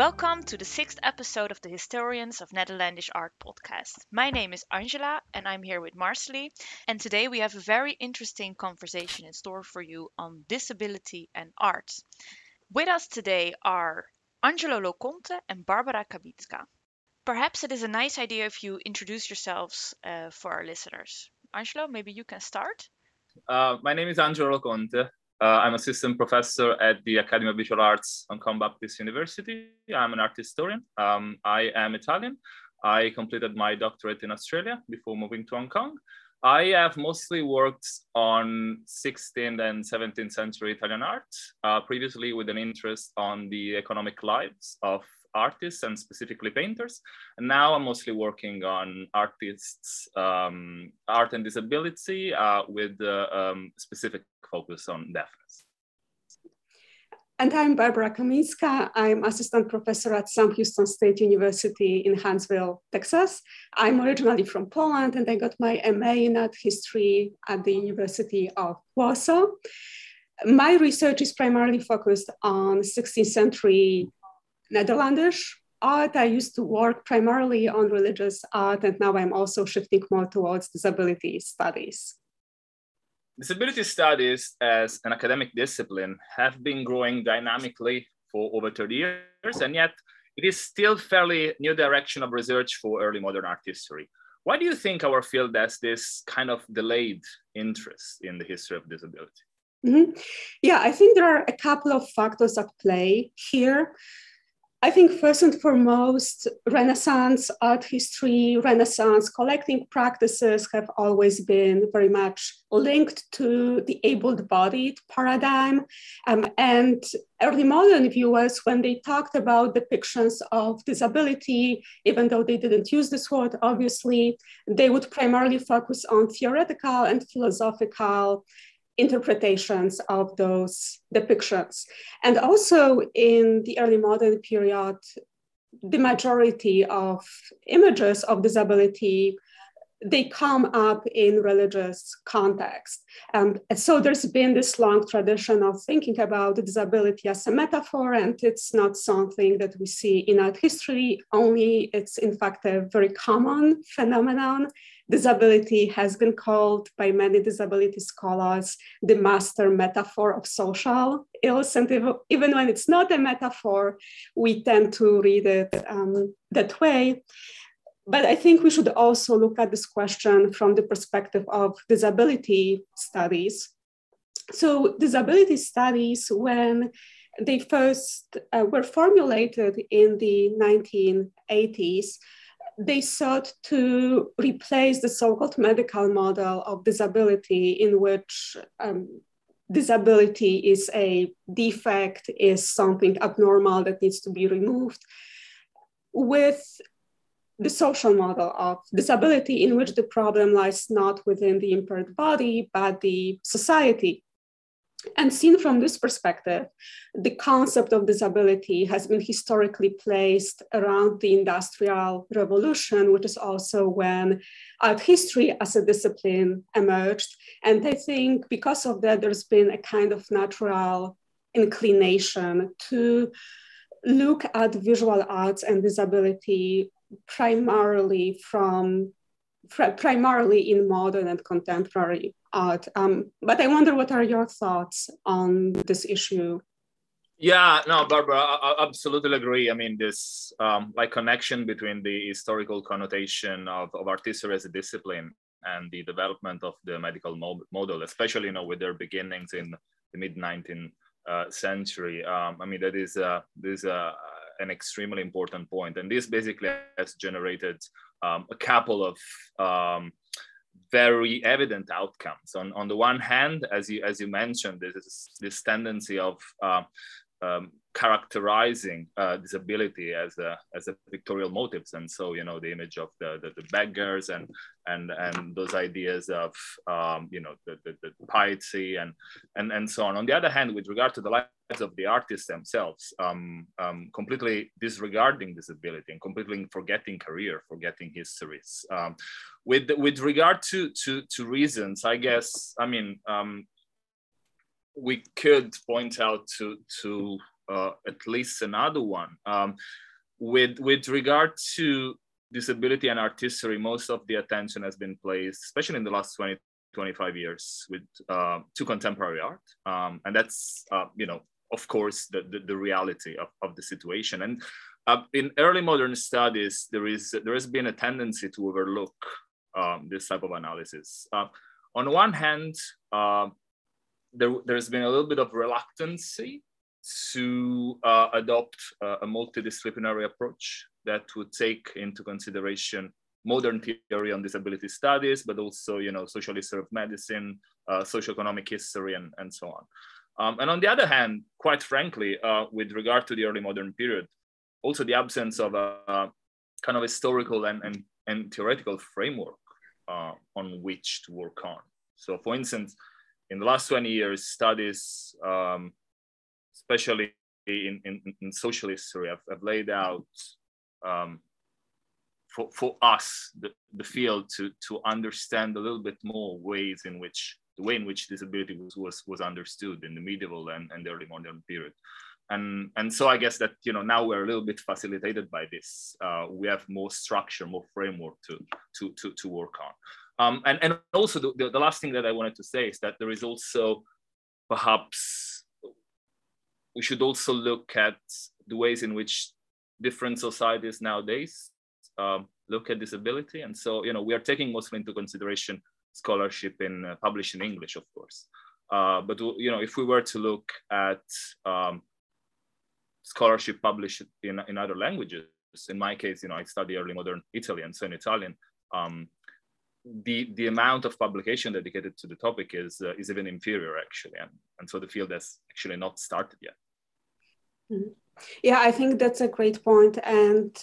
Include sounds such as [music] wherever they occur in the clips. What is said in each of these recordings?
Welcome to the sixth episode of the Historians of Netherlandish Art podcast. My name is Angela and I'm here with Marcely. And today we have a very interesting conversation in store for you on disability and art. With us today are Angelo Loconte and Barbara Kaminska. Perhaps it is a nice idea if you introduce yourselves uh, for our listeners. Angelo, maybe you can start. Uh, my name is Angelo Loconte. Uh, I'm assistant professor at the Academy of Visual Arts Hong Kong Baptist University. I'm an art historian. Um, I am Italian. I completed my doctorate in Australia before moving to Hong Kong. I have mostly worked on 16th and 17th century Italian art, uh, previously with an interest on the economic lives of artists and specifically painters. And now I'm mostly working on artists, um, art and disability uh, with uh, um, specific focus on deafness. And I'm Barbara Kaminska. I'm assistant professor at Sam Houston State University in Huntsville, Texas. I'm originally from Poland and I got my MA in art history at the University of Warsaw. My research is primarily focused on 16th century Netherlandish art. I used to work primarily on religious art, and now I'm also shifting more towards disability studies. Disability studies as an academic discipline have been growing dynamically for over 30 years, and yet it is still fairly new direction of research for early modern art history. Why do you think our field has this kind of delayed interest in the history of disability? Mm-hmm. Yeah, I think there are a couple of factors at play here. I think first and foremost, Renaissance art history, Renaissance collecting practices have always been very much linked to the able bodied paradigm. Um, and early modern viewers, when they talked about depictions of disability, even though they didn't use this word, obviously, they would primarily focus on theoretical and philosophical interpretations of those depictions. And also in the early modern period, the majority of images of disability they come up in religious context. And so there's been this long tradition of thinking about disability as a metaphor, and it's not something that we see in art history only. It's in fact a very common phenomenon disability has been called by many disability scholars the master metaphor of social ills. And even when it's not a metaphor, we tend to read it um, that way. But I think we should also look at this question from the perspective of disability studies. So, disability studies, when they first uh, were formulated in the 1980s, they sought to replace the so-called medical model of disability in which um, disability is a defect, is something abnormal that needs to be removed, with the social model of disability in which the problem lies not within the impaired body, but the society and seen from this perspective, the concept of disability has been historically placed around the Industrial Revolution, which is also when art history as a discipline emerged. And I think because of that, there's been a kind of natural inclination to look at visual arts and disability primarily from primarily in modern and contemporary art. Um, but I wonder what are your thoughts on this issue? Yeah, no, Barbara, I, I absolutely agree. I mean, this um, like connection between the historical connotation of, of artistry as a discipline and the development of the medical model, especially you know with their beginnings in the mid 19th uh, century. Um, I mean, that is uh, this uh, an extremely important point, and this basically has generated um, a couple of um, very evident outcomes. On, on the one hand, as you, as you mentioned, there's this tendency of uh, um, characterizing uh, disability as a as a pictorial motives and so you know the image of the the, the beggars and and and those ideas of um, you know the, the, the piety and and and so on. On the other hand with regard to the of the artists themselves um, um, completely disregarding disability and completely forgetting career forgetting histories um, with with regard to to to reasons i guess i mean um, we could point out to to uh, at least another one. Um, with with regard to disability and artistry, most of the attention has been placed, especially in the last 20, 25 years, with uh, to contemporary art, um, and that's uh, you know of course the, the, the reality of, of the situation. And uh, in early modern studies, there is there has been a tendency to overlook um, this type of analysis. Uh, on one hand, uh, there, there's been a little bit of reluctancy to uh, adopt a multidisciplinary approach that would take into consideration modern theory on disability studies, but also, you know, social history of medicine, uh, socioeconomic history, and, and so on. Um, and on the other hand, quite frankly, uh, with regard to the early modern period, also the absence of a, kind of historical and, and, and theoretical framework uh, on which to work on. So for instance, in the last 20 years, studies, um, especially in, in, in, social history, have, have laid out um, for, for us, the, the field, to, to understand a little bit more ways in which the way in which disability was, was, was understood in the medieval and, and early modern period. And, and so I guess that you know now we're a little bit facilitated by this. Uh, we have more structure, more framework to, to, to, to work on. Um, and, and also the, the, last thing that I wanted to say is that there is also perhaps we should also look at the ways in which different societies nowadays um, look at disability. And so, you know, we are taking mostly into consideration scholarship in uh, published in English, of course. Uh, but you know, if we were to look at um, scholarship published in, in other languages, in my case, you know, I study early modern Italian, so in Italian, um, the the amount of publication dedicated to the topic is uh, is even inferior actually, and and so the field has actually not started yet. Mm-hmm. Yeah, I think that's a great point, and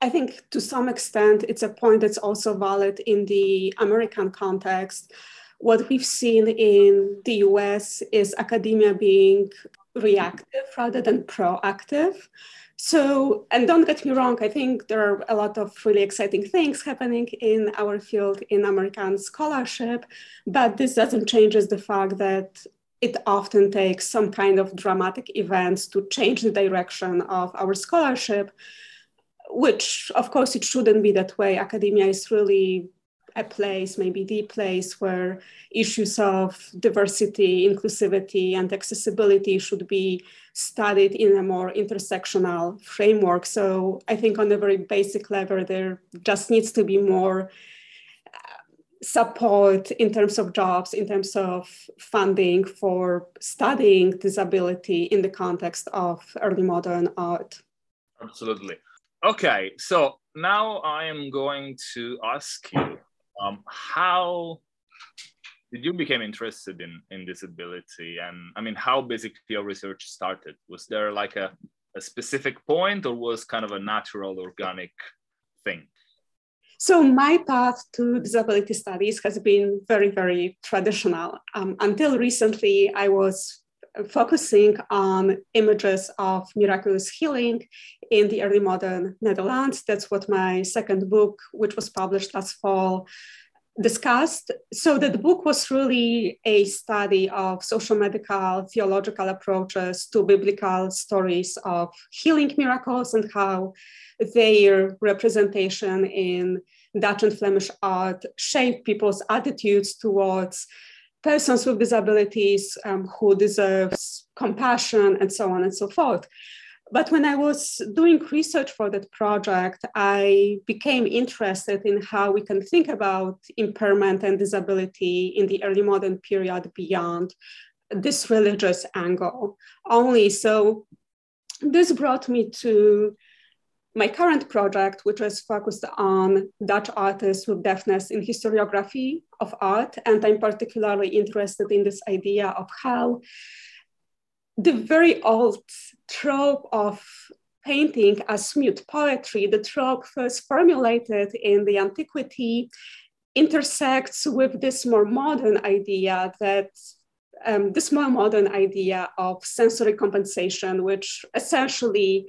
I think to some extent it's a point that's also valid in the American context. What we've seen in the US is academia being reactive rather than proactive. So, and don't get me wrong, I think there are a lot of really exciting things happening in our field in American scholarship, but this doesn't change the fact that it often takes some kind of dramatic events to change the direction of our scholarship which of course it shouldn't be that way. Academia is really a place, maybe the place where issues of diversity, inclusivity, and accessibility should be studied in a more intersectional framework. So I think on a very basic level, there just needs to be more uh, support in terms of jobs, in terms of funding for studying disability in the context of early modern art. Absolutely. Okay, so now I am going to ask you um, how did you become interested in, in disability? And I mean, how basically your research started? Was there like a, a specific point or was kind of a natural, organic thing? So my path to disability studies has been very, very traditional. Um, until recently, I was focusing on images of miraculous healing in the early modern Netherlands. That's what my second book, which was published last fall, discussed. So that the book was really a study of social medical theological approaches to biblical stories of healing miracles and how their representation in Dutch and Flemish art shaped people's attitudes towards persons with disabilities um, who deserves compassion and so on and so forth. But when I was doing research for that project, I became interested in how we can think about impairment and disability in the early modern period beyond this religious angle only. So this brought me to my current project, which is focused on Dutch artists with deafness in historiography of art. And I'm particularly interested in this idea of how the very old trope of painting as mute poetry, the trope first formulated in the antiquity, intersects with this more modern idea that um, this more modern idea of sensory compensation, which essentially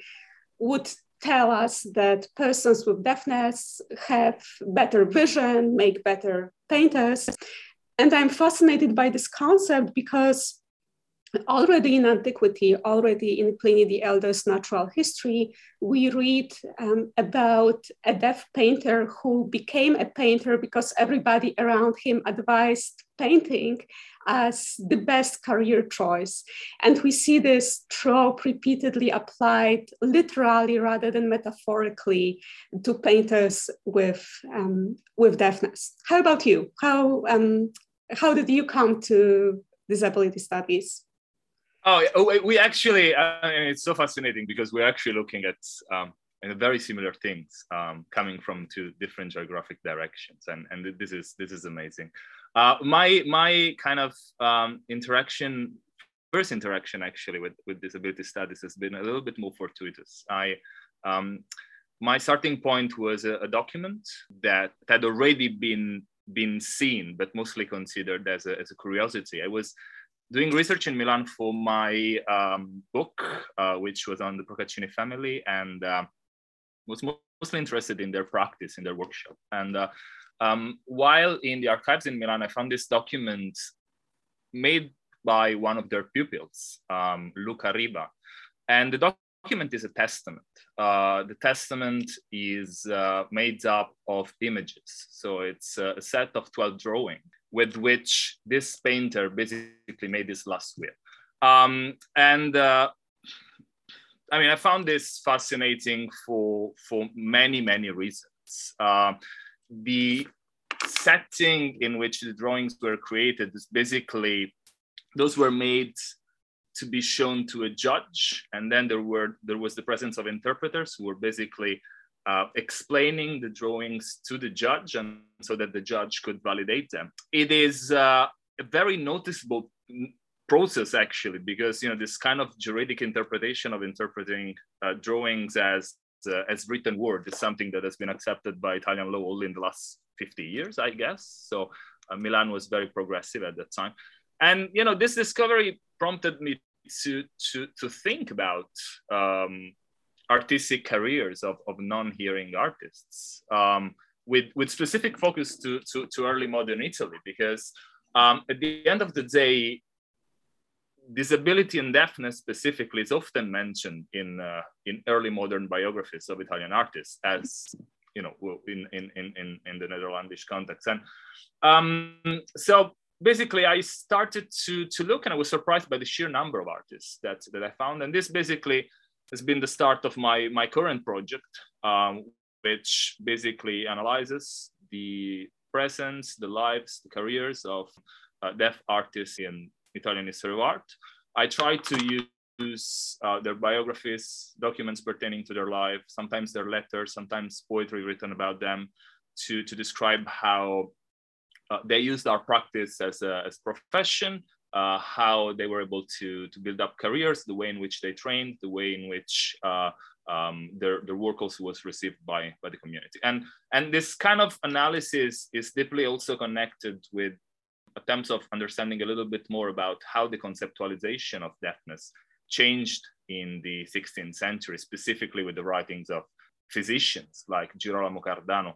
would tell us that persons with deafness have better vision, make better painters. And I'm fascinated by this concept because already in antiquity, already in Pliny the Elder's natural history, we read um, about a deaf painter who became a painter because everybody around him advised painting as the best career choice. And we see this trope repeatedly applied literally rather than metaphorically to painters with, um, with deafness. How about you? How, um, how did you come to disability studies? Oh, oh we actually, uh, it's so fascinating because we're actually looking at um, very similar things um, coming from two different geographic directions, and and this is this is amazing. Uh, my my kind of um, interaction, first interaction actually with with disability studies has been a little bit more fortuitous. I um, my starting point was a, a document that had already been been seen, but mostly considered as a, as a curiosity. I was doing research in Milan for my um, book, uh, which was on the Procaccini family, and uh, was mostly interested in their practice, in their workshop. And uh, um, while in the archives in Milan, I found this document made by one of their pupils, um, Luca Riba. And the document is a testament. Uh, the testament is uh, made up of images. So it's a set of 12 drawings with which this painter basically made this last will. Um, and uh, I mean, I found this fascinating for, for many, many reasons. Uh, the setting in which the drawings were created is basically, those were made to be shown to a judge. And then there were there was the presence of interpreters who were basically uh, explaining the drawings to the judge and so that the judge could validate them. It is uh, a very noticeable process actually, because you know this kind of juridic interpretation of interpreting uh, drawings as uh, as written word is something that has been accepted by Italian law only in the last 50 years, I guess. So uh, Milan was very progressive at that time, and you know this discovery prompted me to to to think about um, artistic careers of, of non-hearing artists um, with, with specific focus to, to, to early modern Italy, because um, at the end of the day, disability and deafness specifically is often mentioned in, uh, in early modern biographies of Italian artists as, you know, in, in, in, in the Netherlandish context. And um, so basically I started to, to look and I was surprised by the sheer number of artists that, that I found. And this basically has been the start of my, my current project, um, which basically analyzes the presence, the lives, the careers of uh, deaf artists in Italian history of art. I try to use uh, their biographies, documents pertaining to their life, sometimes their letters, sometimes poetry written about them to, to describe how uh, they used our practice as a as profession uh, how they were able to, to build up careers, the way in which they trained, the way in which uh, um, their, their work also was received by, by the community. And, and this kind of analysis is deeply also connected with attempts of understanding a little bit more about how the conceptualization of deafness changed in the 16th century, specifically with the writings of physicians like Girolamo Cardano,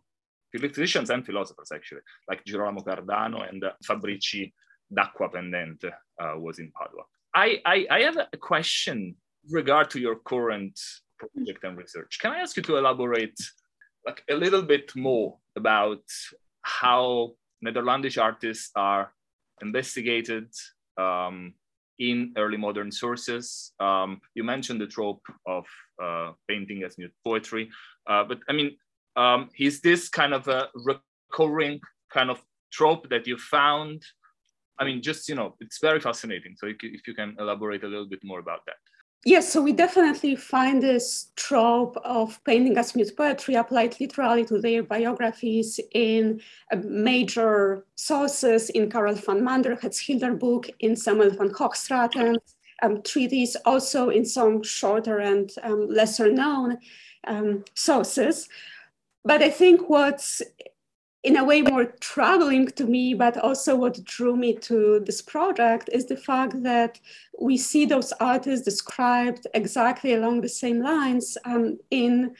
physicians and philosophers actually, like Girolamo Cardano and uh, Fabrici D'Acquapendente uh, was in Padua. I, I, I have a question regard to your current project and research. Can I ask you to elaborate like a little bit more about how Netherlandish artists are investigated um, in early modern sources. Um, you mentioned the trope of uh, painting as mute poetry, uh, but I mean, um, is this kind of a recurring kind of trope that you found I mean, just, you know, it's very fascinating. So if you can elaborate a little bit more about that. Yes, so we definitely find this trope of painting as mute poetry applied literally to their biographies in uh, major sources in Karel van Mander's Schilderboek, in Samuel van Hoogstraten's um, treatise, also in some shorter and um, lesser known um, sources. But I think what's in a way more troubling to me, but also what drew me to this project is the fact that we see those artists described exactly along the same lines um, in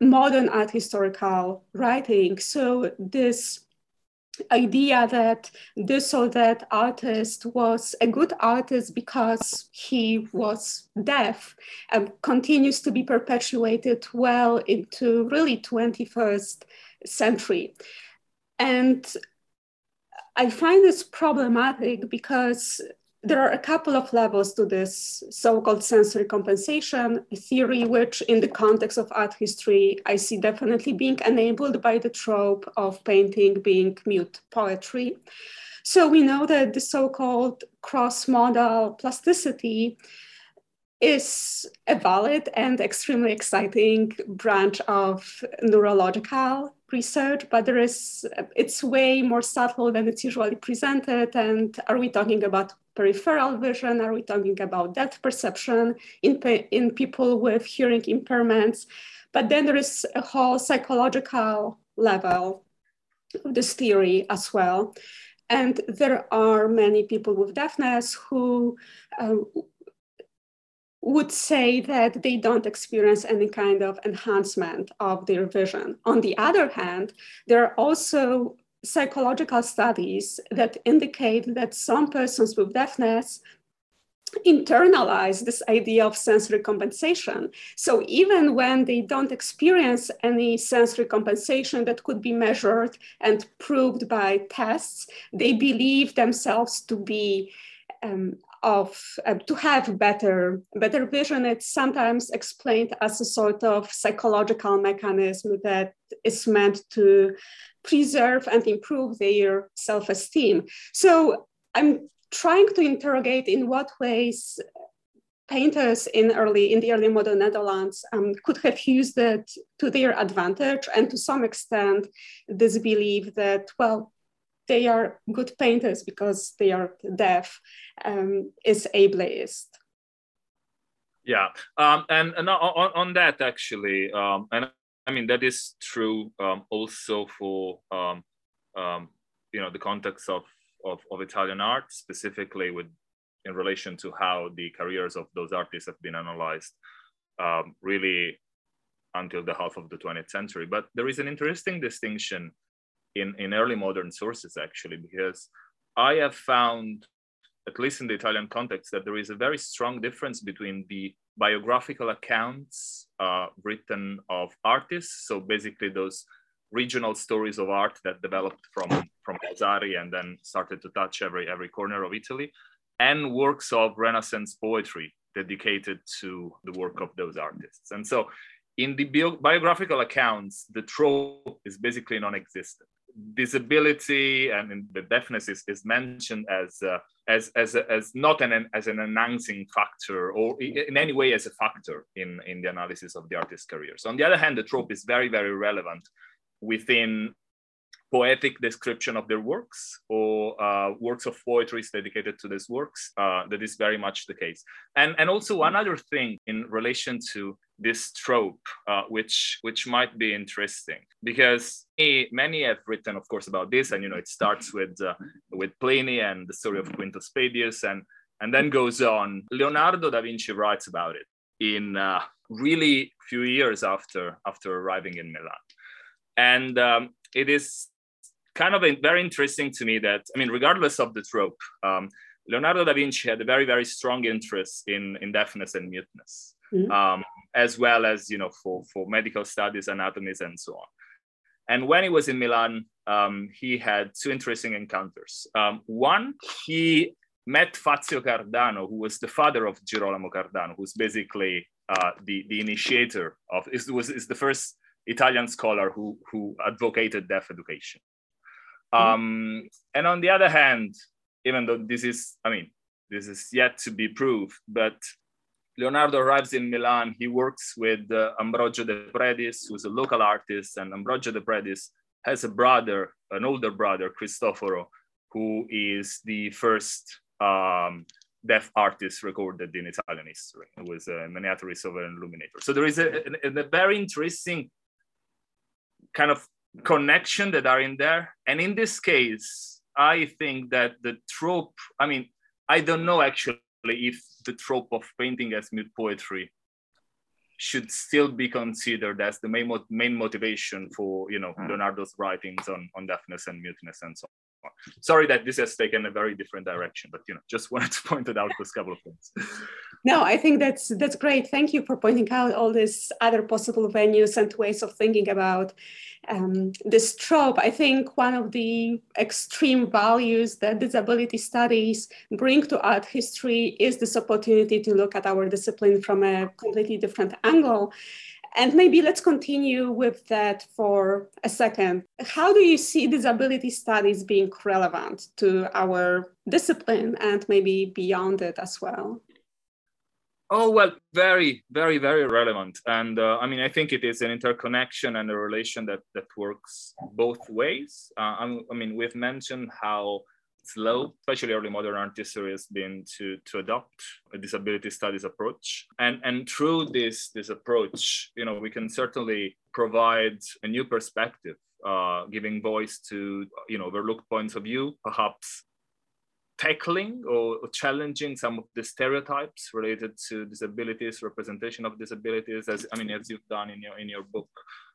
modern art historical writing. So this idea that this or that artist was a good artist because he was deaf and continues to be perpetuated well into really 21st century and i find this problematic because there are a couple of levels to this so-called sensory compensation theory, which in the context of art history, I see definitely being enabled by the trope of painting being mute poetry. So we know that the so-called cross-modal plasticity is a valid and extremely exciting branch of neurological research, but there is it's way more subtle than it's usually presented. And are we talking about peripheral vision? Are we talking about depth perception in, in people with hearing impairments? But then there is a whole psychological level of this theory as well. And there are many people with deafness who uh, would say that they don't experience any kind of enhancement of their vision. On the other hand, there are also psychological studies that indicate that some persons with deafness internalize this idea of sensory compensation. So even when they don't experience any sensory compensation that could be measured and proved by tests, they believe themselves to be um, of uh, to have better better vision it's sometimes explained as a sort of psychological mechanism that is meant to preserve and improve their self-esteem. So i'm trying to interrogate in what ways painters in early in the early modern Netherlands um, could have used it to their advantage and to some extent this belief that well they are good painters because they are deaf um, is ableist. Yeah, um, and, and on, on that actually, um, and I mean that is true um, also for um, um, you know the context of, of, of Italian art, specifically with in relation to how the careers of those artists have been analyzed, really until the half of the 20th century. But there is an interesting distinction in, in early modern sources, actually, because I have found, at least in the Italian context, that there is a very strong difference between the biographical accounts uh, written of artists. So basically, those regional stories of art that developed from, from Vasari and then started to touch every, every corner of Italy, and works of Renaissance poetry dedicated to the work of those artists. And so in the bio biographical accounts, the trope is basically non-existent disability and the deafness is, is mentioned as uh, as as as not an as an announcing factor or in any way as a factor in in the analysis of the artist's career. So on the other hand, the trope is very very relevant within poetic description of their works or uh, works of poetry dedicated to these works. Uh, that is very much the case. And and also one other thing in relation to this trope, uh, which which might be interesting because many, have written, of course, about this, and you know it starts with uh, with Pliny and the story of Quintus Pedius, and and then goes on. Leonardo da Vinci writes about it in uh, really few years after after arriving in Milan, and um, it is kind of very interesting to me that I mean, regardless of the trope. Um, Leonardo da Vinci had a very, very strong interest in, in deafness and muteness mm-hmm. um, as well as you know for for medical studies, anatomies, and so on. And when he was in Milan, um, he had two interesting encounters. Um, one, he met Fazio Cardano, who was the father of Girolamo Cardano, who's basically uh, the, the initiator of, is, was, is the first Italian scholar who, who advocated deaf education. Mm-hmm. Um, and on the other hand, even though this is, I mean, this is yet to be proved, but Leonardo arrives in Milan. He works with uh, Ambrogio de Predis, who's a local artist, and Ambrogio de Predis has a brother, an older brother, Cristoforo, who is the first um, deaf artist recorded in Italian history. It was a miniaturist of an illuminator. So there is a, a, a very interesting kind of connection that are in there. And in this case, I think that the trope, I mean, I don't know actually if the trope of painting as mute poetry should still be considered as the main, main motivation for you know mm. Leonardo's writings on, on deafness and muteness and so on. Sorry that this has taken a very different direction, but you know, just [laughs] wanted to point it out those couple of things. No, I think that's that's great. Thank you for pointing out all these other possible venues and ways of thinking about um, this trope. I think one of the extreme values that disability studies bring to art history is this opportunity to look at our discipline from a completely different angle. And maybe let's continue with that for a second. How do you see disability studies being relevant to our discipline and maybe beyond it as well? Oh, well, very, very, very relevant. And uh, I mean, I think it is an interconnection and a relation that, that works both ways. Uh, I mean, we've mentioned how slow, especially early modern art history has been to, to adopt a disability studies approach. And, and through this, this approach, you know, we can certainly provide a new perspective, uh, giving voice to, you know, overlooked points of view, perhaps tackling or challenging some of the stereotypes related to disabilities, representation of disabilities, as I mean, as you've done in your in your book,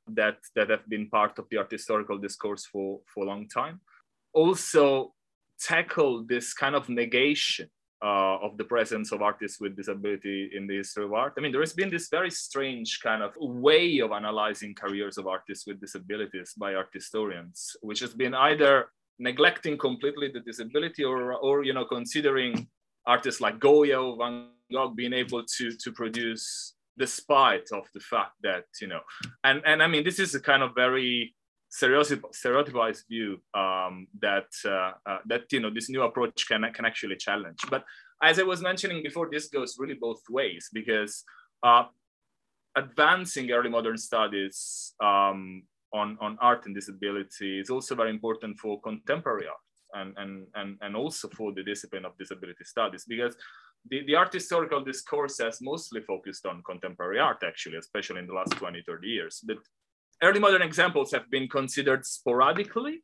that that have been part of the art historical discourse for for a long time. Also, tackle this kind of negation uh, of the presence of artists with disability in the history of art. I mean, there has been this very strange kind of way of analyzing careers of artists with disabilities by art historians, which has been either neglecting completely the disability or, or you know, considering artists like Goya or Van Gogh being able to, to produce despite of the fact that, you know, and, and I mean, this is a kind of very stereotypized view um, that, uh, uh, that, you know, this new approach can, can actually challenge. But as I was mentioning before, this goes really both ways because uh, advancing early modern studies um, on, on art and disability is also very important for contemporary art and, and, and, and also for the discipline of disability studies because the, the art historical discourse has mostly focused on contemporary art actually, especially in the last 20, 30 years. But early modern examples have been considered sporadically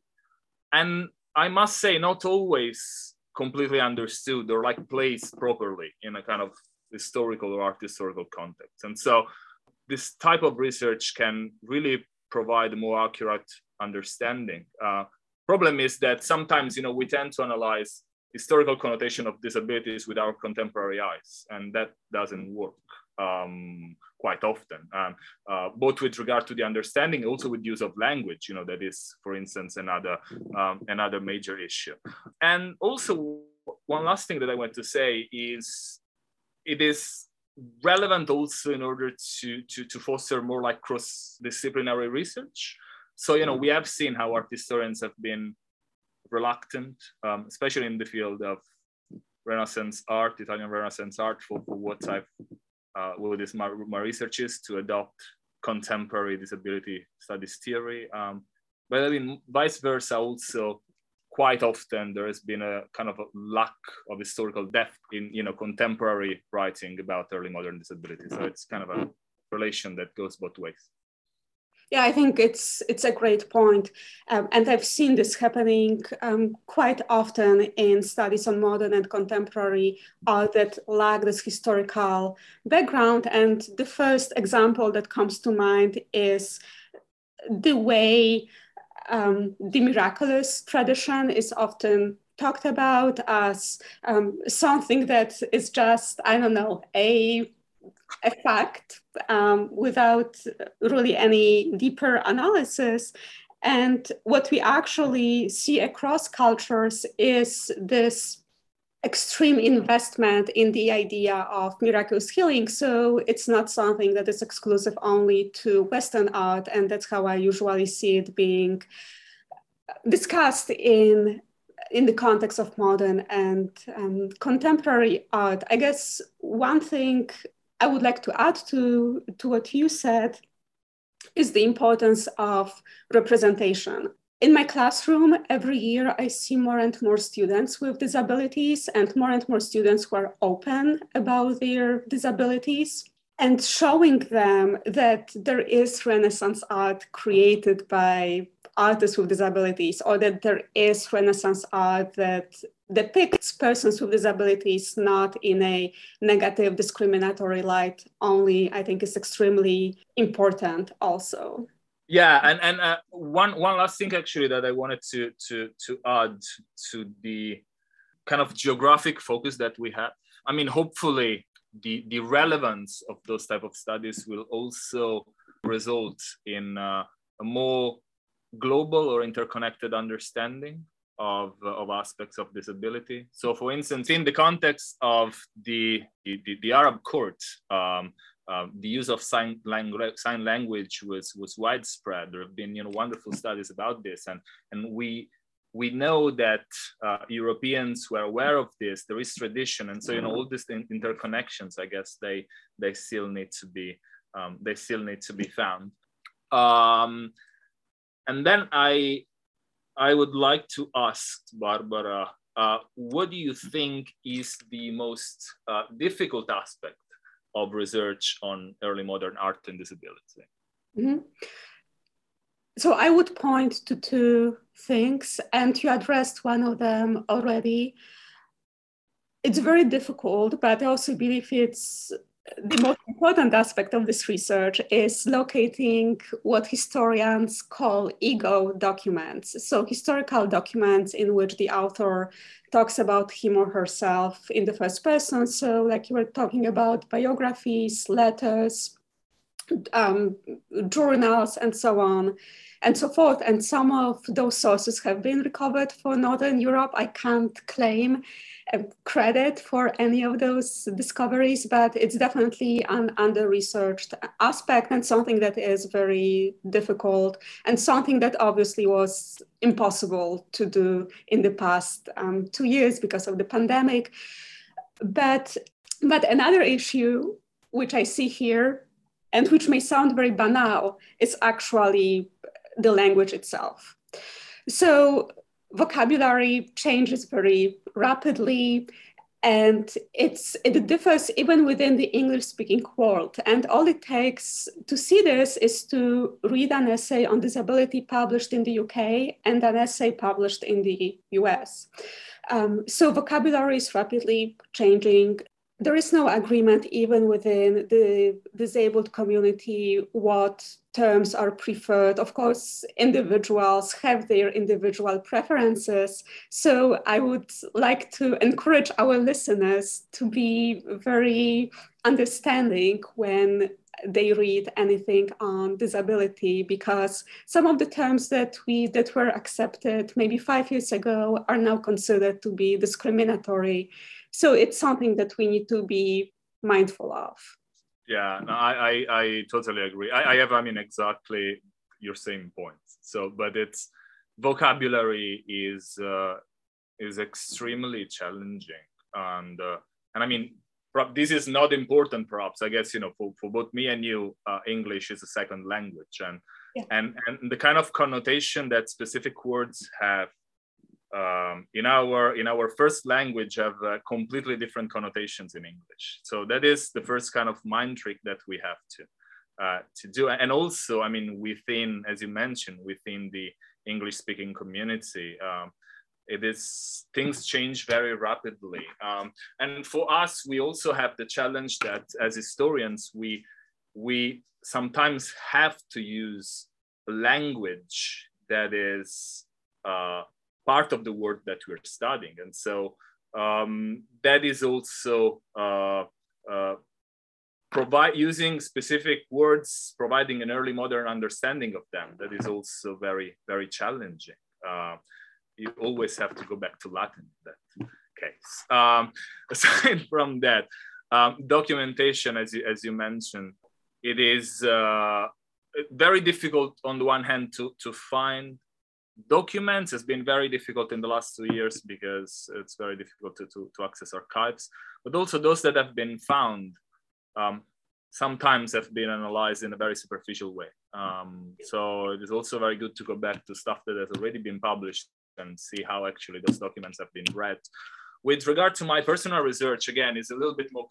and I must say not always completely understood or like placed properly in a kind of historical or art historical context. And so this type of research can really provide a more accurate understanding. Uh, problem is that sometimes you know we tend to analyze historical connotation of disabilities with our contemporary eyes, and that doesn't work um, quite often. Um, uh, both with regard to the understanding, also with use of language. You know that is, for instance, another um, another major issue. And also one last thing that I want to say is it is relevant also in order to, to, to foster more like cross-disciplinary research. So, you know, we have seen how art historians have been reluctant, um, especially in the field of Renaissance art, Italian Renaissance art, for, for what I've, uh, what is my, my research is to adopt contemporary disability studies theory. Um, but I mean, vice versa also, quite often there has been a kind of a lack of historical depth in you know contemporary writing about early modern disability. So it's kind of a relation that goes both ways. Yeah, I think it's it's a great point. Um, and I've seen this happening um, quite often in studies on modern and contemporary art that lack this historical background. And the first example that comes to mind is the way um, the miraculous tradition is often talked about as um, something that is just, I don't know, a, a fact um, without really any deeper analysis. And what we actually see across cultures is this extreme investment in the idea of miraculous healing. So it's not something that is exclusive only to Western art. And that's how I usually see it being discussed in in the context of modern and um, contemporary art. I guess one thing I would like to add to, to what you said is the importance of representation in my classroom, every year I see more and more students with disabilities and more and more students who are open about their disabilities and showing them that there is Renaissance art created by artists with disabilities or that there is Renaissance art that depicts persons with disabilities not in a negative discriminatory light only, I think is extremely important also. Yeah, and and uh, one one last thing actually that I wanted to to to add to the kind of geographic focus that we have. I mean, hopefully the the relevance of those type of studies will also result in uh, a more global or interconnected understanding of, of aspects of disability. So, for instance, in the context of the, the, the Arab court, um, uh, the use of sign language, sign language was, was widespread. There have been you know, wonderful studies about this. And, and we, we know that uh, Europeans were aware of this. There is tradition, and so you know all these interconnections. I guess they they still need to be um, they still need to be found. Um, and then I, I would like to ask Barbara, uh, what do you think is the most uh, difficult aspect of research on early modern art and disability? Mm-hmm. So I would point to two things, and you addressed one of them already. It's very difficult, but I also believe it's the most important aspect of this research is locating what historians call ego documents. So, historical documents in which the author talks about him or herself in the first person. So, like you were talking about biographies, letters, um, journals, and so on and so forth. And some of those sources have been recovered for Northern Europe. I can't claim credit for any of those discoveries, but it's definitely an under researched aspect and something that is very difficult and something that obviously was impossible to do in the past um, two years because of the pandemic. But, but another issue, which I see here, and which may sound very banal, is actually the language itself. So vocabulary changes very rapidly and it's it differs even within the english speaking world. And all it takes to see this is to read an essay on disability published in the uk and an essay published in the us um, so vocabulary is rapidly changing. There is no agreement even within the disabled community what terms are preferred. Of course, individuals have their individual preferences. So I would like to encourage our listeners to be very understanding when they read anything on disability because some of the terms that we that were accepted maybe five years ago are now considered to be discriminatory so it's something that we need to be mindful of yeah no, I, I, I totally agree. I, I have i mean exactly your same points. So but it's vocabulary is uh, is extremely challenging. And uh, and i mean this is not important perhaps i guess you know for, for both me and you uh, english is a second language. And yeah. and and the kind of connotation that specific words have um, in our in our first language have uh, completely different connotations in English. So that is the first kind of mind trick that we have to uh, to do. And also, I mean, within, as you mentioned, within the English speaking community, um, it is things change very rapidly. Um, and for us, we also have the challenge that as historians, we we sometimes have to use language that is uh, part of the work that we're studying. And so um, that is also uh, uh, provide using specific words, providing an early modern understanding of them. That is also very, very challenging. Uh, you always have to go back to Latin in that case. Um, [laughs] aside from that, um, documentation, as you, as you mentioned, it is uh, very difficult on the one hand to, to find documents has been very difficult in the last two years because it's very difficult to, to, to access archives, but also those that have been found um, sometimes have been analyzed in a very superficial way. Um, so it is also very good to go back to stuff that has already been published and see how actually those documents have been read. With regard to my personal research, again, is a little bit more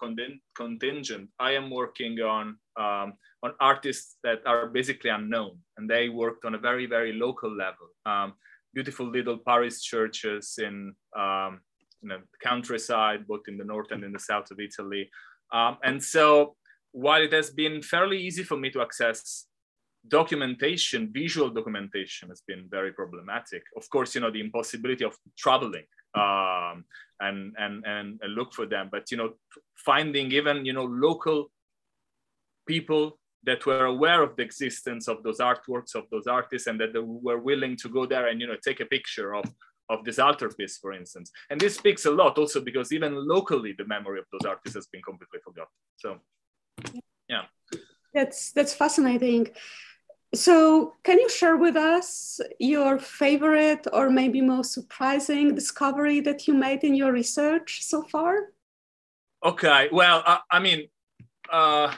contingent. I am working on um, on artists that are basically unknown, and they worked on a very very local level. Um, beautiful little Paris churches in um, you know, the countryside, both in the north and in the south of Italy. Um, and so, while it has been fairly easy for me to access documentation, visual documentation has been very problematic. Of course, you know, the impossibility of traveling um, and, and, and, look for them, but, you know, finding even, you know, local people that were aware of the existence of those artworks of those artists and that they were willing to go there and, you know, take a picture of, of this altarpiece, for instance. And this speaks a lot also because even locally, the memory of those artists has been completely forgotten. So, yeah. That's, that's fascinating. So, can you share with us your favorite or maybe most surprising discovery that you made in your research so far? Okay, well, I, I mean, a uh,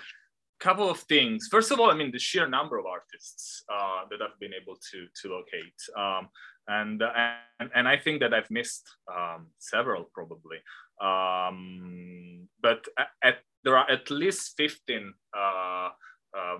couple of things. First of all, I mean, the sheer number of artists uh, that I've been able to, to locate. Um, and, and, and I think that I've missed um, several probably. Um, but at, there are at least 15 uh, uh,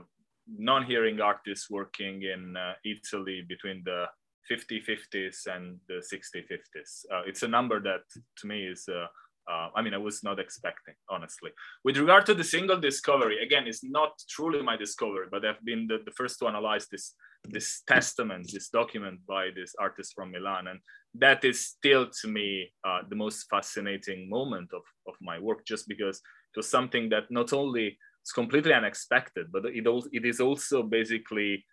non-hearing artists working in uh, Italy between the 50 50s and the 60 50s. Uh, it's a number that to me is, uh, uh, I mean, I was not expecting, honestly. With regard to the single discovery, again, it's not truly my discovery, but I've been the, the first to analyze this, this testament, this document by this artist from Milan. And that is still to me uh, the most fascinating moment of, of my work, just because it was something that not only it's completely unexpected, but it, also, it is also basically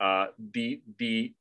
uh, the, the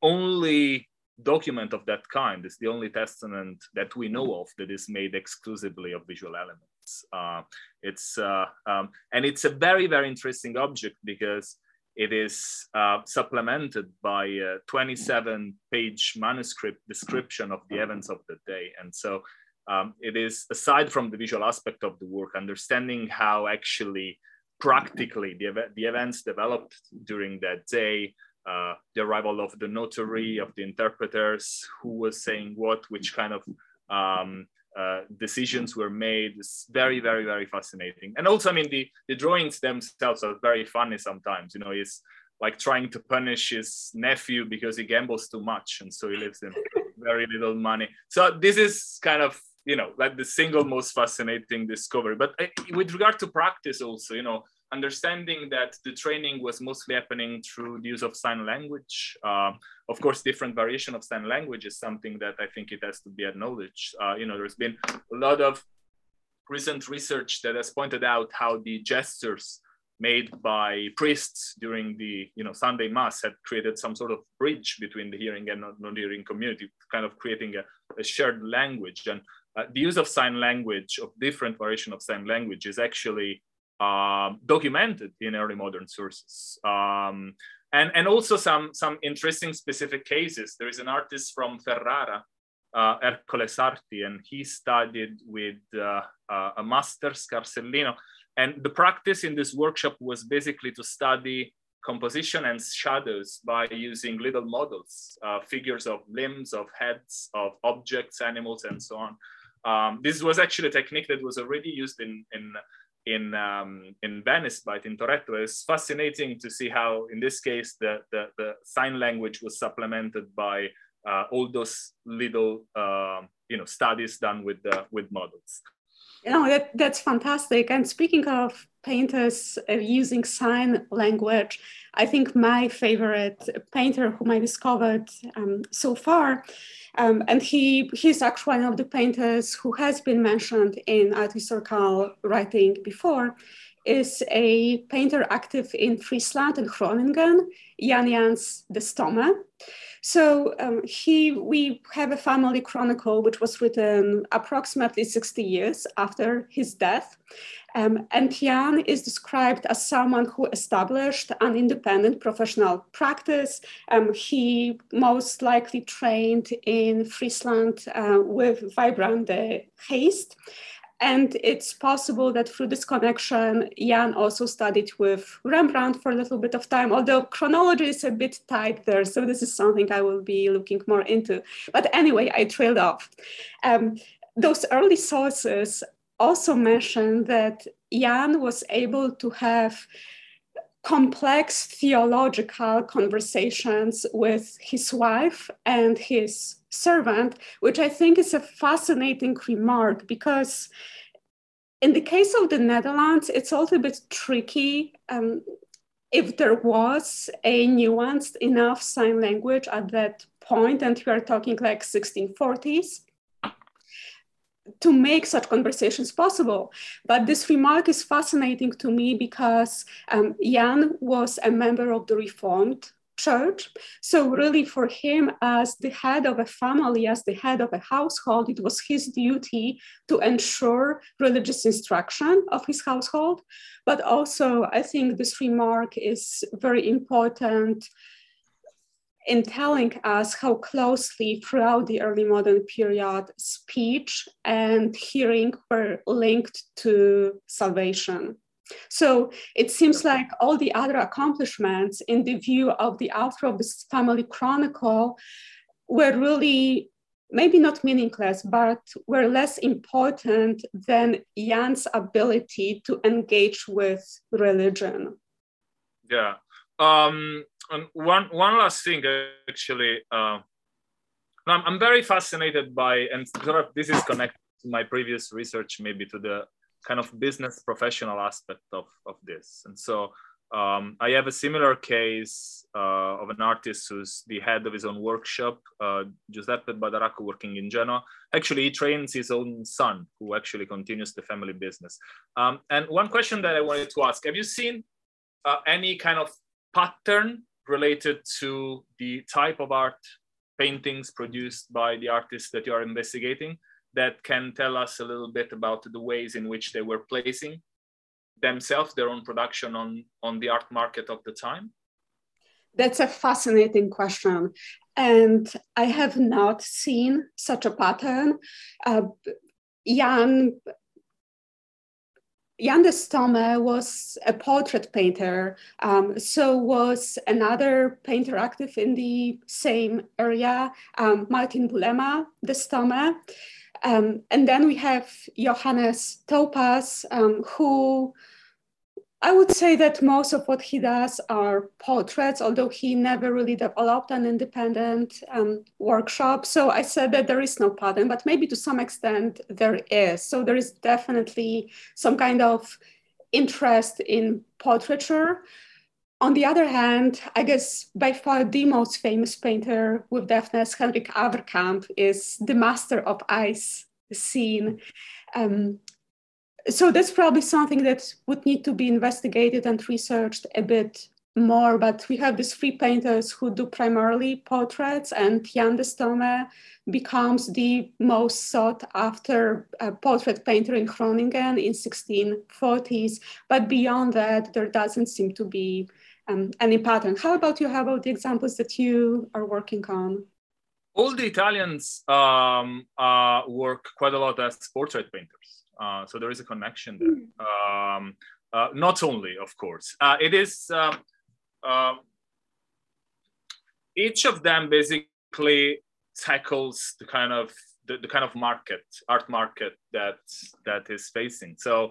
only document of that kind. It's the only testament that we know of that is made exclusively of visual elements. Uh, it's uh, um, and it's a very very interesting object because it is uh, supplemented by a 27 page manuscript description of the events of the day, and so um, it is aside from the visual aspect of the work, understanding how actually practically the, ev- the events developed during that day, uh, the arrival of the notary, of the interpreters, who was saying what, which kind of um, uh, decisions were made. It's very, very, very fascinating. And also, I mean, the, the drawings themselves are very funny sometimes. You know, he's like trying to punish his nephew because he gambles too much. And so he lives in very little money. So this is kind of you know like the single most fascinating discovery but uh, with regard to practice also you know understanding that the training was mostly happening through the use of sign language uh, of course different variation of sign language is something that i think it has to be acknowledged uh, you know there's been a lot of recent research that has pointed out how the gestures made by priests during the you know Sunday mass had created some sort of bridge between the hearing and non-hearing community, kind of creating a, a shared language. And uh, the use of sign language, of different variation of sign language, is actually um, documented in early modern sources. Um, and, and also some, some interesting specific cases. There is an artist from Ferrara, uh, Ercole Sarti, and he studied with uh, uh, a master Scarsellino. And the practice in this workshop was basically to study composition and shadows by using little models, uh, figures of limbs, of heads, of objects, animals, and so on. Um, this was actually a technique that was already used in in in um, in Venice by Tintoretto. It's fascinating to see how, in this case, the the, the sign language was supplemented by uh, all those little uh, you know studies done with with models. You know, that, that's fantastic. And speaking of painters uh, using sign language, I think my favorite painter whom I discovered um, so far, um, and he he's actually one of the painters who has been mentioned in art historical writing before, is a painter active in Friesland and Groningen, Jan Jansz de Stomme. So um, he, we have a family chronicle which was written approximately 60 years after his death. Um, and Jan is described as someone who established an independent professional practice. Um, he most likely trained in Friesland uh, with Wybrand de Geest. And it's possible that through this connection, Jan also studied with Rembrandt for a little bit of time, although chronology is a bit tight there. So this is something I will be looking more into. But anyway, I trailed off. Um, those early sources also mention that Jan was able to have complex theological conversations with his wife and his servant, which I think is a fascinating remark because in the case of the Netherlands, it's also a bit tricky. Um, if there was a nuanced enough sign language at that point, and we are talking like 1640s, to make such conversations possible. But this remark is fascinating to me because um, Jan was a member of the Reformed church. So, really, for him, as the head of a family, as the head of a household, it was his duty to ensure religious instruction of his household. But also, I think this remark is very important in telling us how closely throughout the early modern period speech and hearing were linked to salvation. So it seems like all the other accomplishments in the view of the this family chronicle were really maybe not meaningless, but were less important than Jan's ability to engage with religion. Yeah. Um, and one one last thing actually. Uh, I'm, I'm very fascinated by, and sort of this is connected to my previous research, maybe to the kind of business professional aspect of, of this. And so um, I have a similar case uh, of an artist who's the head of his own workshop, uh, Giuseppe Badaracco, working in Genoa. Actually, he trains his own son, who actually continues the family business. Um, and one question that I wanted to ask: Have you seen uh, any kind of pattern related to the type of art paintings produced by the artists that you are investigating? that can tell us a little bit about the ways in which they were placing themselves, their own production on, on the art market of the time? That's a fascinating question. And I have not seen such a pattern. Uh, Jan, Jan de Stomme was a portrait painter, um, so was another painter active in the same area, um, Martin Boelema de Stomme. Um, and then we have Johannes Thopas, um, who I would say that most of what he does are portraits, although he never really developed an independent um, workshop. So I said that there is no pattern, but maybe to some extent there is. So there is definitely some kind of interest in portraiture. On the other hand, I guess by far the most famous painter with deafness, Henrik Avercamp, is the master of ice scene. Um, so that's probably something that would need to be investigated and researched a bit more. But we have these three painters who do primarily portraits, and Jan de Stomme becomes the most sought after uh, portrait painter in Groningen in 1640s. But beyond that, there doesn't seem to be um, any pattern. How about you? How about the examples that you are working on? All the Italians um, uh, work quite a lot as portrait painters. Uh, so there is a connection there. Mm. Um, uh, not only, of course. Uh, it is, um, um, each of them basically tackles the kind of the, the, kind of market, art market that that is facing. So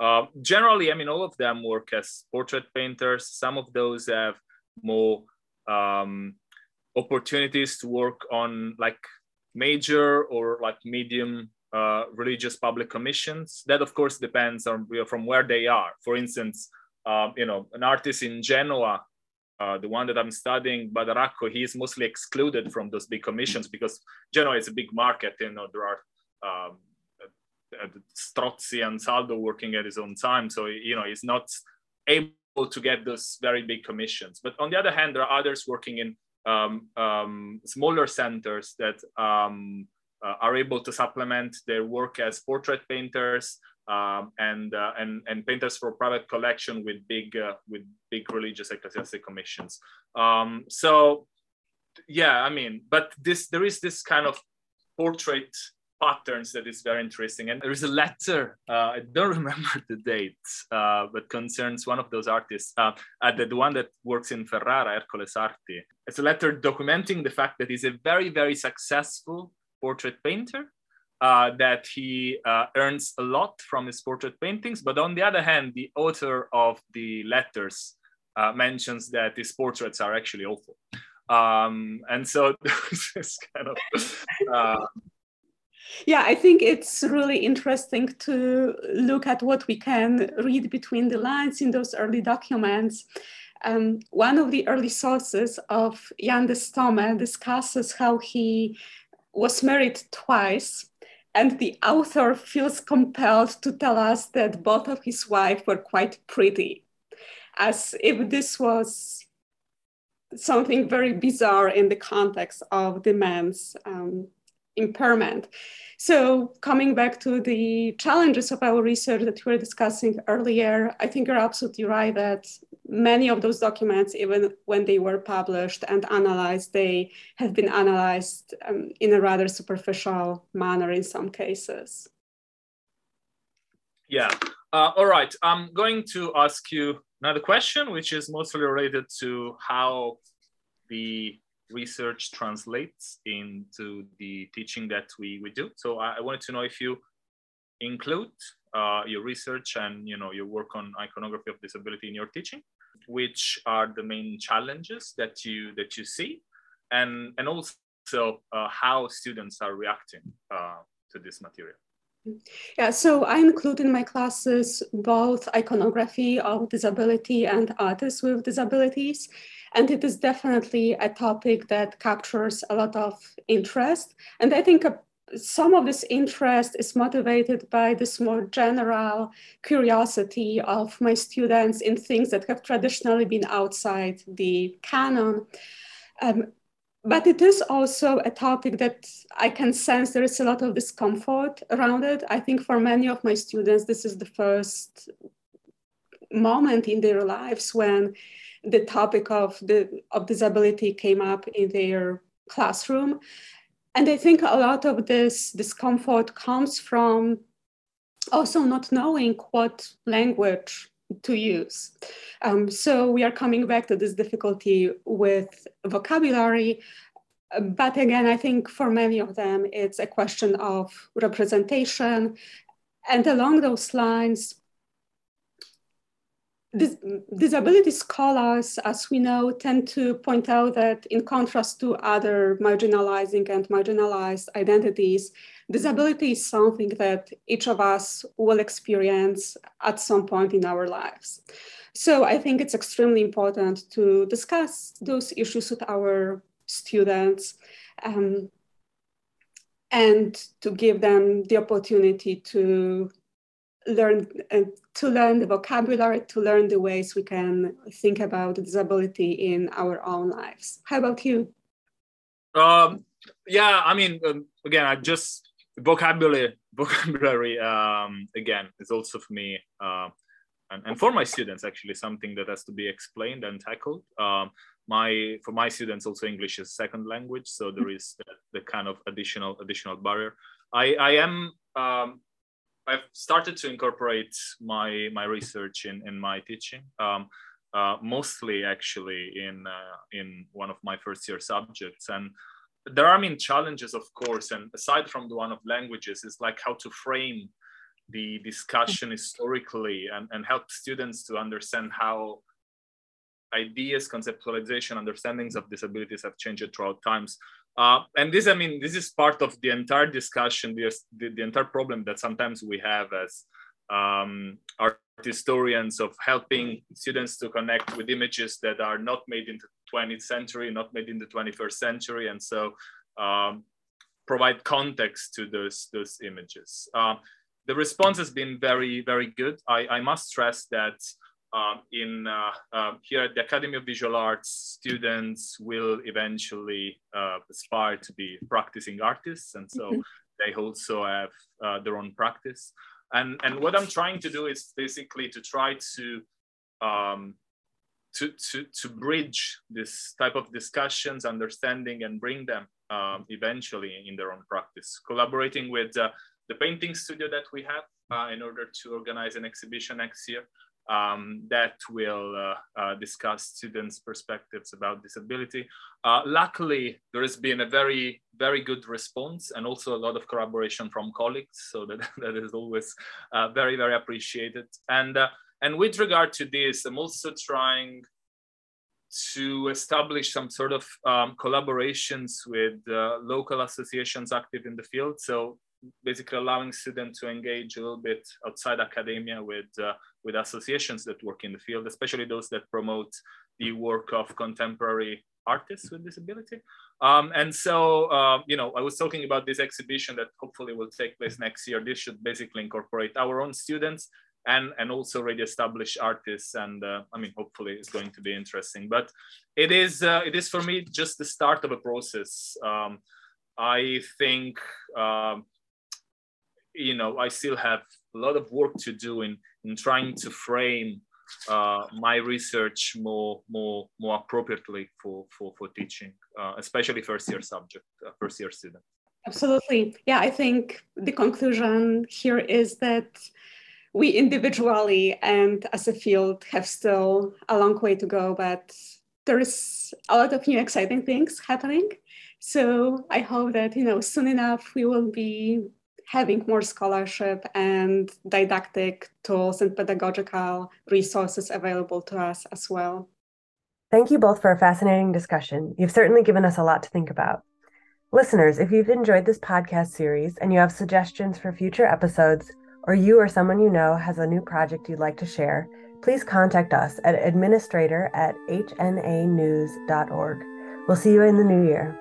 uh, generally, I mean, all of them work as portrait painters. Some of those have more um, opportunities to work on like major or like medium uh, religious public commissions. That, of course, depends on from where they are. For instance, uh, you know, an artist in Genoa, uh, the one that I'm studying, Badaracco, he is mostly excluded from those big commissions because Genoa is a big market. You know, there are um, Strozzi and Saldo working at his own time. So, you know, he's not able to get those very big commissions. But on the other hand, there are others working in um, um, smaller centers that um, uh, are able to supplement their work as portrait painters um, and, uh, and, and painters for private collection with big, uh, with big religious ecclesiastic commissions. Um, so, yeah, I mean, but this there is this kind of portrait patterns that is very interesting. And there is a letter, uh, I don't [laughs] remember the date, uh, but concerns one of those artists, uh, uh, the, the one that works in Ferrara, Ercole Sarti. It's a letter documenting the fact that he's a very, very successful portrait painter, uh, that he uh, earns a lot from his portrait paintings. But on the other hand, the author of the letters mentions that his portraits are actually awful. Um, and so [laughs] this kind of yeah, I think it's really interesting to look at what we can read between the lines in those early documents. Um, one of the early sources of Jan de Stomme discusses how he was married twice, and the author feels compelled to tell us that both of his wives were quite pretty, as if this was something very bizarre in the context of the man's um, impairment. So coming back to the challenges of our research that we were discussing earlier, I think you're absolutely right that many of those documents, even when they were published and analyzed, they have been analyzed um, in a rather superficial manner in some cases. Yeah, uh, all right. I'm going to ask you another question, which is mostly related to how the research translates into the teaching that we, we do. So I, I wanted to know if you include uh, your research and you know your work on iconography of disability in your teaching, which are the main challenges that you that you see, and and also uh, how students are reacting uh, to this material. Yeah, so I include in my classes both iconography of disability and artists with disabilities. And it is definitely a topic that captures a lot of interest. And I think some of this interest is motivated by this more general curiosity of my students in things that have traditionally been outside the canon. Um, but it is also a topic that I can sense there is a lot of discomfort around it. I think for many of my students, this is the first moment in their lives when the topic of the of disability came up in their classroom and i think a lot of this discomfort comes from also not knowing what language to use. Um, so we are coming back to this difficulty with vocabulary. But again i think for many of them it's a question of representation. And along those lines Dis disability scholars, as we know, tend to point out that in contrast to other marginalizing and marginalized identities, disability is something that each of us will experience at some point in our lives. So I think it's extremely important to discuss those issues with our students um, and to give them the opportunity to learn uh, to learn the vocabulary, to learn the ways we can think about disability in our own lives. How about you? Um, yeah, I mean, um, again, I just vocabulary [laughs] vocabulary um, again is also for me uh, and, and for my students actually something that has to be explained and tackled. Um, my for my students also English is second language, so there is the, the kind of additional additional barrier. I I am um, I've started to incorporate my my research in in my teaching. Um, uh, mostly actually in uh, in one of my first year subjects and there are I mean challenges of course and aside from the one of languages is like how to frame the discussion historically and, and help students to understand how ideas conceptualization understandings of disabilities have changed throughout times uh, and this, I mean, this is part of the entire discussion, the, the, the entire problem that sometimes we have as um, art historians of helping students to connect with images that are not made in the 20th century, not made in the 21st century, and so um, provide context to those, those images. Uh, the response has been very, very good. I, I must stress that um, in uh, uh, here at the Academy of Visual Arts, students will eventually uh, aspire to be practicing artists, and so mm-hmm. they also have uh, their own practice. And and what I'm trying to do is basically to try to um, to, to, to bridge this type of discussions, understanding, and bring them um, eventually in their own practice. Collaborating with uh, the painting studio that we have uh, in order to organize an exhibition next year um, that will uh, uh, discuss students' perspectives about disability. Uh, luckily, there has been a very, very good response and also a lot of collaboration from colleagues. So that, [laughs] that is always uh, very, very appreciated. And, uh, and with regard to this, I'm also trying to establish some sort of um, collaborations with uh, local associations active in the field. So basically allowing students to engage a little bit outside academia with, uh, with associations that work in the field, especially those that promote the work of contemporary artists with disability. Um, and so, uh, you know, I was talking about this exhibition that hopefully will take place next year. This should basically incorporate our own students and, and also already established artists. And uh, I mean, hopefully it's going to be interesting, but it is, uh, it is for me just the start of a process. Um, I think um, you know, I still have a lot of work to do in, in trying to frame uh, my research more, more, more appropriately for, for, for teaching, uh, especially first year subject, uh, first year student. Absolutely. Yeah, I think the conclusion here is that we individually and as a field have still a long way to go, but there is a lot of new exciting things happening. So I hope that, you know, soon enough we will be having more scholarship and didactic tools and pedagogical resources available to us as well. Thank you both for a fascinating discussion. You've certainly given us a lot to think about. Listeners, if you've enjoyed this podcast series and you have suggestions for future episodes, or you or someone you know has a new project you'd like to share, please contact us at administrator at hnanews.org. We'll see you in the new year.